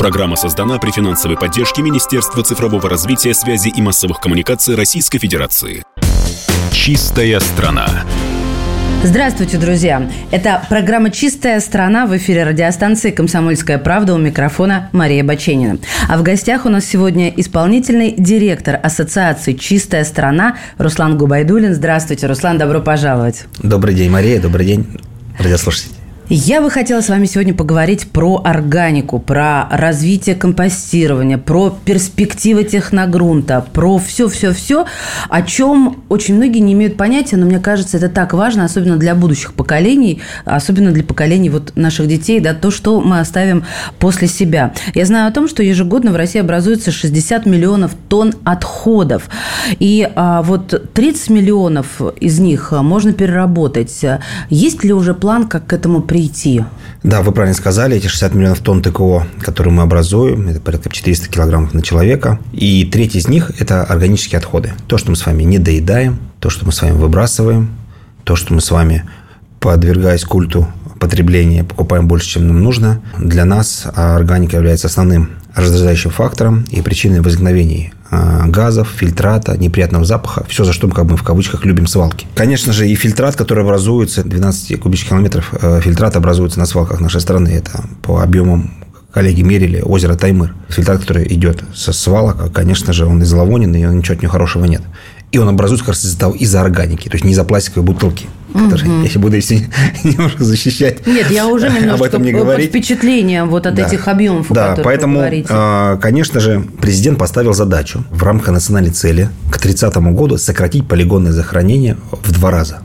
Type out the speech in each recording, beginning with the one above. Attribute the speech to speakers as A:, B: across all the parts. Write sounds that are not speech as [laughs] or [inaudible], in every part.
A: Программа создана при финансовой поддержке Министерства цифрового развития, связи и массовых коммуникаций Российской Федерации. Чистая страна.
B: Здравствуйте, друзья! Это программа «Чистая страна» в эфире радиостанции «Комсомольская правда» у микрофона Мария Баченина. А в гостях у нас сегодня исполнительный директор Ассоциации «Чистая страна» Руслан Губайдулин. Здравствуйте, Руслан, добро пожаловать.
C: Добрый день, Мария, добрый день, радиослушатели.
B: Я бы хотела с вами сегодня поговорить про органику, про развитие компостирования, про перспективы техногрунта, про все-все-все, о чем очень многие не имеют понятия, но мне кажется, это так важно, особенно для будущих поколений, особенно для поколений вот наших детей, да, то, что мы оставим после себя. Я знаю о том, что ежегодно в России образуется 60 миллионов тонн отходов, и а, вот 30 миллионов из них можно переработать. Есть ли уже план, как к этому прийти? Прийти.
C: Да, вы правильно сказали, эти 60 миллионов тонн ТКО, которые мы образуем, это порядка 400 килограммов на человека. И треть из них – это органические отходы. То, что мы с вами не доедаем, то, что мы с вами выбрасываем, то, что мы с вами, подвергаясь культу потребления, покупаем больше, чем нам нужно. Для нас органика является основным раздражающим фактором и причиной возникновения а, газов, фильтрата, неприятного запаха. Все, за что мы, как бы, в кавычках любим свалки. Конечно же, и фильтрат, который образуется, 12 кубических километров э, фильтрат образуется на свалках нашей страны. Это по объемам коллеги мерили озеро Таймыр. Фильтрат, который идет со свалок, конечно же, он изловоненный, и ничего от него хорошего нет. И он образуется как раз из-за, из-за органики, то есть не из-за пластиковой бутылки. Которые, если буду если [laughs] немножко защищать.
B: Нет, я уже немножко об этом не под говорить. впечатлением вот от да. этих объемов,
C: Да, поэтому. А, конечно же, президент поставил задачу в рамках национальной цели к 30 году сократить полигонное захоронение в два раза.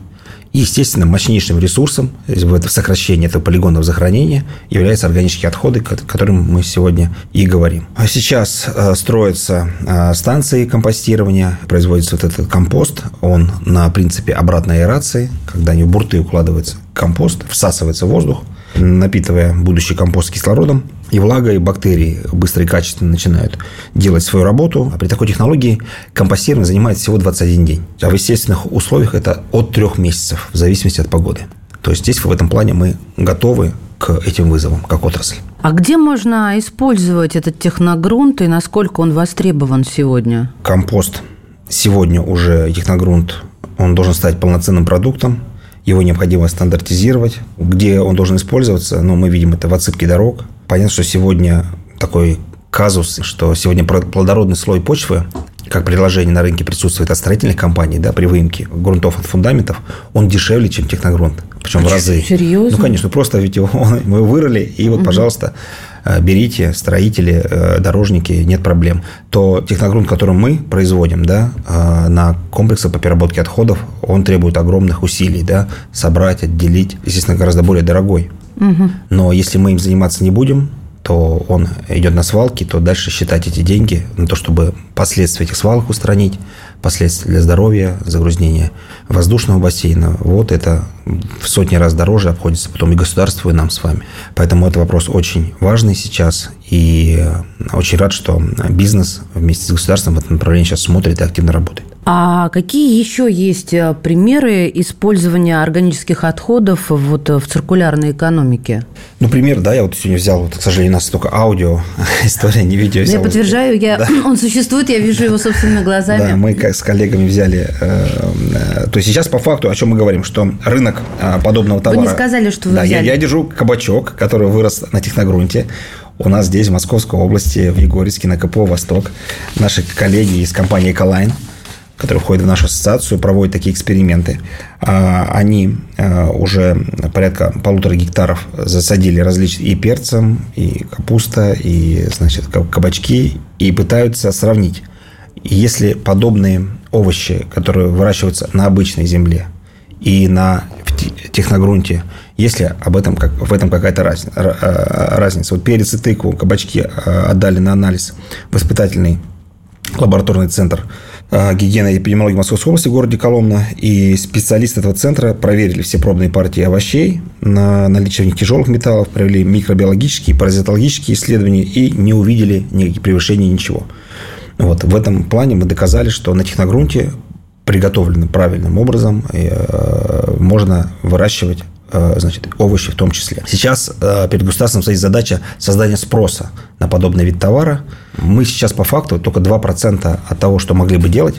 C: Естественно, мощнейшим ресурсом в сокращении этого полигонного захоронения являются органические отходы, о которых мы сегодня и говорим. А сейчас э, строятся э, станции компостирования, производится вот этот компост. Он на принципе обратной аэрации, когда они в бурты укладываются компост, всасывается воздух – напитывая будущий компост кислородом, и влага, и бактерии быстро и качественно начинают делать свою работу. А при такой технологии компостирование занимает всего 21 день. А в естественных условиях это от трех месяцев, в зависимости от погоды. То есть здесь в этом плане мы готовы к этим вызовам, как отрасль.
B: А где можно использовать этот техногрунт и насколько он востребован сегодня?
C: Компост сегодня уже техногрунт, он должен стать полноценным продуктом его необходимо стандартизировать. Где он должен использоваться, ну, мы видим это в отсыпке дорог. Понятно, что сегодня такой казус, что сегодня плодородный слой почвы, как предложение на рынке присутствует от строительных компаний, да, при выемке грунтов от фундаментов, он дешевле, чем техногрунт. Причем а в разы.
B: Серьезно?
C: Ну, конечно, просто ведь его, мы вырыли, и вот, угу. пожалуйста, Э, берите, строители, э, дорожники, нет проблем. То техногрунт, который мы производим да, э, на комплексы по переработке отходов, он требует огромных усилий. Да, собрать, отделить. Естественно, гораздо более дорогой. Но если мы им заниматься не будем, то он идет на свалки, то дальше считать эти деньги на то, чтобы последствия этих свалок устранить, последствия для здоровья, загрязнения воздушного бассейна, вот это в сотни раз дороже обходится потом и государству, и нам с вами. Поэтому это вопрос очень важный сейчас, и очень рад, что бизнес вместе с государством в этом направлении сейчас смотрит и активно работает.
B: А какие еще есть э, примеры использования органических отходов вот э, в циркулярной экономике?
C: Ну, пример, да, я вот сегодня взял, вот, к сожалению, у нас только аудио [laughs] история, не видео.
B: Я подтверждаю, я, да. [laughs] он существует, я вижу его собственными глазами.
C: Да, мы с коллегами взяли. Э, то есть сейчас по факту, о чем мы говорим, что рынок подобного товара...
B: Вы не сказали, что вы
C: да,
B: взяли.
C: Я, я держу кабачок, который вырос на техногрунте. У нас здесь, в Московской области, в Егорьевске, на КПО «Восток», наши коллеги из компании «Эколайн», которые входят в нашу ассоциацию, проводят такие эксперименты. А, они а, уже порядка полутора гектаров засадили различные и перцем, и капуста, и, значит, кабачки, и пытаются сравнить. Если подобные овощи, которые выращиваются на обычной земле и на техногрунте, если об этом, как, в этом какая-то а, разница. Вот перец и тыкву, кабачки отдали на анализ в испытательный лабораторный центр гигиены и эпидемиологии Московской области в городе Коломна. И специалисты этого центра проверили все пробные партии овощей на наличие в них тяжелых металлов, провели микробиологические паразитологические исследования и не увидели никаких превышений, ничего. Вот. В этом плане мы доказали, что на техногрунте приготовленным правильным образом э, можно выращивать значит, овощи в том числе. Сейчас перед государством стоит задача создания спроса на подобный вид товара. Мы сейчас по факту только 2% от того, что могли бы делать,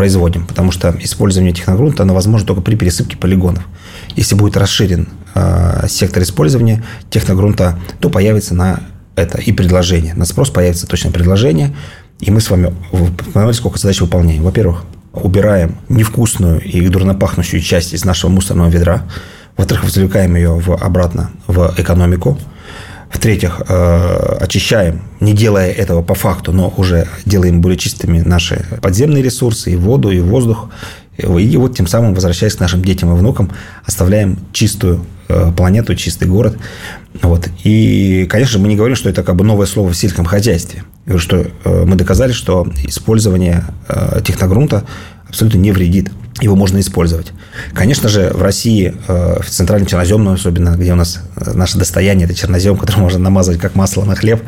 C: производим, потому что использование техногрунта, оно возможно только при пересыпке полигонов. Если будет расширен э, сектор использования техногрунта, то появится на это и предложение. На спрос появится точно предложение, и мы с вами посмотрели, сколько задач выполняем. Во-первых, убираем невкусную и дурнопахнущую часть из нашего мусорного ведра. Во-вторых, извлекаем ее в, обратно в экономику. В-третьих, э, очищаем, не делая этого по факту, но уже делаем более чистыми наши подземные ресурсы, и воду, и воздух. И вот тем самым, возвращаясь к нашим детям и внукам, оставляем чистую э, планету, чистый город. Вот. И, конечно, мы не говорим, что это как бы новое слово в сельском хозяйстве. Что э, мы доказали, что использование техногрунта абсолютно не вредит его можно использовать. Конечно же, в России, э, в центральном черноземном особенно, где у нас э, наше достояние, это чернозем, который можно намазывать как масло на хлеб,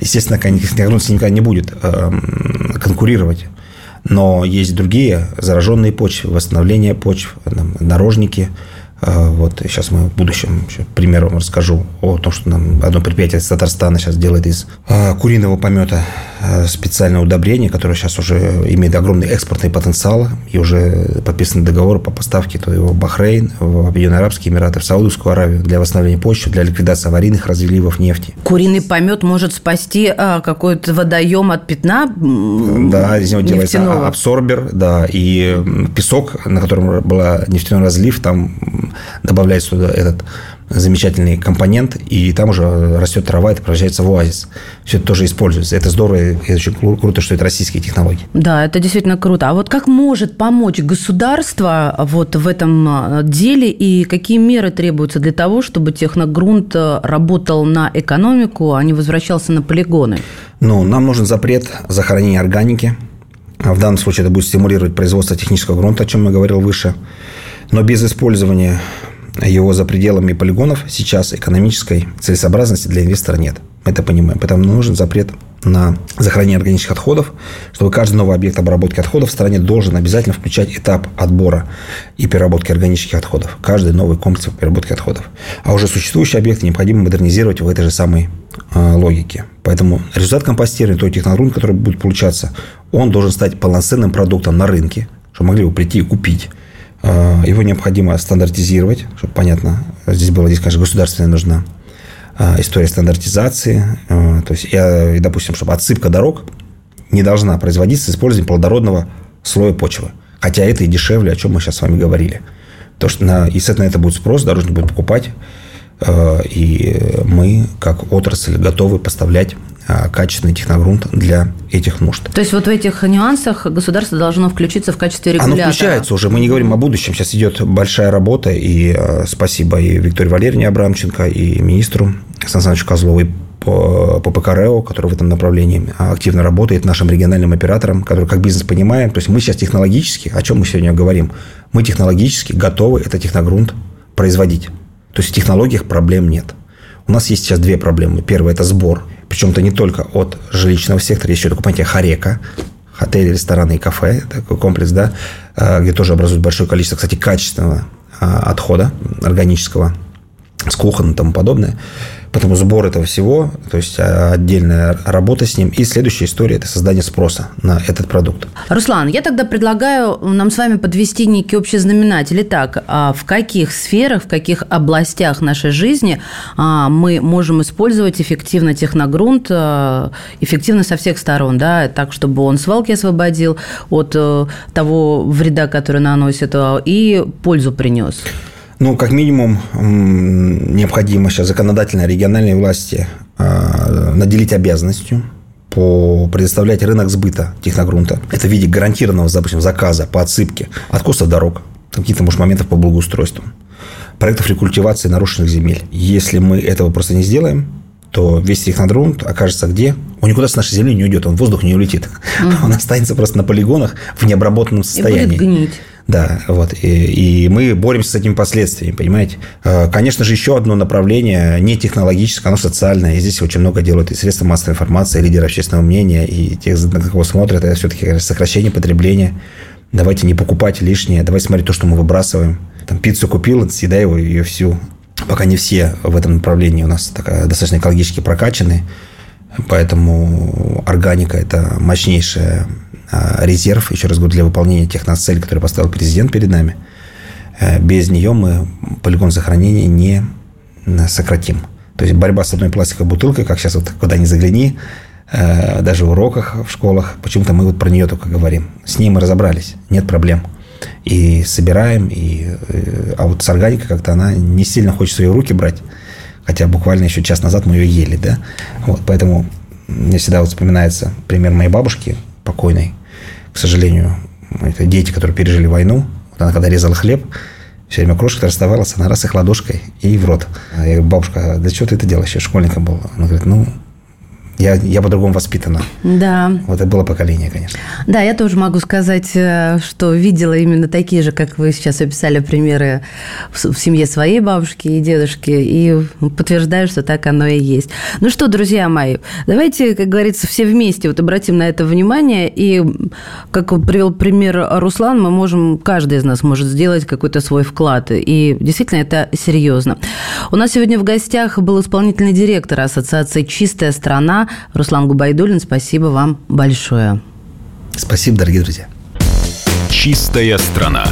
C: естественно, Нагрунский никогда не будет эм, конкурировать. Но есть другие зараженные почвы, восстановление почв, дорожники – а, вот сейчас мы в будущем еще пример вам расскажу о том, что нам одно предприятие из Татарстана сейчас делает из куриного помета специальное удобрение, которое сейчас уже имеет огромный экспортный потенциал, и уже подписаны договоры по поставке то его в Бахрейн, в Объединенные Арабские Эмираты, в Саудовскую Аравию для восстановления почвы, для ликвидации аварийных разливов нефти.
B: Куриный помет может спасти а, какой-то водоем от пятна
C: Да, из него делается абсорбер, да, и песок, на котором была нефтяной разлив, там добавляется туда этот замечательный компонент, и там уже растет трава, это превращается в оазис. Все это тоже используется. Это здорово, и это очень круто, что это российские технологии.
B: Да, это действительно круто. А вот как может помочь государство вот в этом а, деле, и какие меры требуются для того, чтобы техногрунт а, работал на экономику, а не возвращался на полигоны?
C: Ну, нам нужен запрет захоронения органики. В данном случае это будет стимулировать производство технического грунта, о чем я говорил выше. Но без использования его за пределами полигонов сейчас экономической целесообразности для инвестора нет. Мы это понимаем. Поэтому нужен запрет на захоронение органических отходов, чтобы каждый новый объект обработки отходов в стране должен обязательно включать этап отбора и переработки органических отходов. Каждый новый комплекс переработки отходов. А уже существующие объекты необходимо модернизировать в этой же самой э, логике. Поэтому результат компостирования, той техногрунт, который будет получаться, он должен стать полноценным продуктом на рынке, чтобы могли бы прийти и купить его необходимо стандартизировать, чтобы понятно. Здесь было, здесь, конечно, государственная нужна а, история стандартизации. А, то есть, я, допустим, чтобы отсыпка дорог не должна производиться с использованием плодородного слоя почвы. Хотя это и дешевле, о чем мы сейчас с вами говорили. То, что на, на это будет спрос, дорожник будет покупать. И мы, как отрасль, готовы поставлять а, качественный техногрунт для этих нужд.
B: То есть вот в этих нюансах государство должно включиться в качестве регулятора?
C: Оно включается уже. Мы не говорим о будущем. Сейчас идет большая работа. И а, спасибо и Виктории Валерьевне Абрамченко, и министру Сан Санычу Козлову, и ПКРЭО, который в этом направлении активно работает, нашим региональным операторам, который как бизнес понимаем. То есть мы сейчас технологически, о чем мы сегодня говорим, мы технологически готовы этот техногрунт производить. То есть в технологиях проблем нет. У нас есть сейчас две проблемы. Первая – это сбор причем это не только от жилищного сектора, есть еще такое понятие харека, отели, рестораны и кафе, такой комплекс, да, а, где тоже образуют большое количество, кстати, качественного а, отхода органического с кухонным и тому подобное. Поэтому сбор этого всего, то есть а, отдельная работа с ним. И следующая история – это создание спроса на этот продукт.
B: Руслан, я тогда предлагаю нам с вами подвести некий общий знаменатель. Итак, а в каких сферах, в каких областях нашей жизни а, мы можем использовать эффективно техногрунт, эффективно со всех сторон, да, так, чтобы он свалки освободил от э, того вреда, который наносит, и пользу принес?
C: Ну, как минимум, необходимо сейчас законодательной региональной власти а, наделить обязанностью по предоставлять рынок сбыта техногрунта. Это в виде гарантированного, допустим, заказа по отсыпке откосов дорог, каких-то, может, моментов по благоустройству, проектов рекультивации нарушенных земель. Если мы этого просто не сделаем, то весь техногрунт окажется где? Он никуда с нашей земли не уйдет, он в воздух не улетит. Угу. Он останется просто на полигонах в необработанном состоянии.
B: И будет гнить.
C: Да, вот. И, и мы боремся с этими последствиями, понимаете? Э, конечно же, еще одно направление не технологическое, оно социальное. И здесь очень много делают и средства массовой информации, и лидеры общественного мнения, и тех, на кого смотрят, это все-таки сокращение потребления. Давайте не покупать лишнее, давайте смотреть то, что мы выбрасываем. Там пиццу купил, съедай его, ее всю. Пока не все в этом направлении у нас такая, достаточно экологически прокачаны. Поэтому органика – это мощнейший а, резерв, еще раз говорю, для выполнения тех нас целей, которые поставил президент перед нами. Э, без нее мы полигон захоронения не сократим. То есть борьба с одной пластиковой бутылкой, как сейчас вот куда ни загляни, э, даже в уроках в школах, почему-то мы вот про нее только говорим. С ней мы разобрались, нет проблем. И собираем, и, э, а вот с органикой как-то она не сильно хочет свои руки брать. Хотя буквально еще час назад мы ее ели, да. Вот, поэтому мне всегда вот вспоминается пример моей бабушки покойной. К сожалению, это дети, которые пережили войну. Вот она когда резала хлеб, все время крошка расставалась, она раз их ладошкой и в рот. Я говорю, бабушка, да что ты это делаешь? Я школьником был. Она говорит, ну, я, я по-другому воспитана.
B: Да.
C: Вот это было поколение, конечно.
B: Да, я тоже могу сказать, э, что видела именно такие же, как вы сейчас описали, примеры в семье своей бабушки и дедушки, и подтверждаю, что так оно и есть. Ну что, друзья мои, давайте, как говорится, все вместе вот обратим на это внимание, и, как привел пример Руслан, мы можем, каждый из нас может сделать какой-то свой вклад, и действительно это серьезно. У нас сегодня в гостях был исполнительный директор Ассоциации «Чистая страна» Руслан Губайдулин, спасибо вам большое.
C: Спасибо, дорогие друзья.
A: Чистая страна.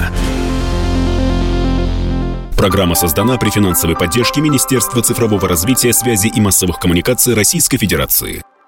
A: Программа создана при финансовой поддержке Министерства цифрового развития, связи и массовых коммуникаций Российской Федерации.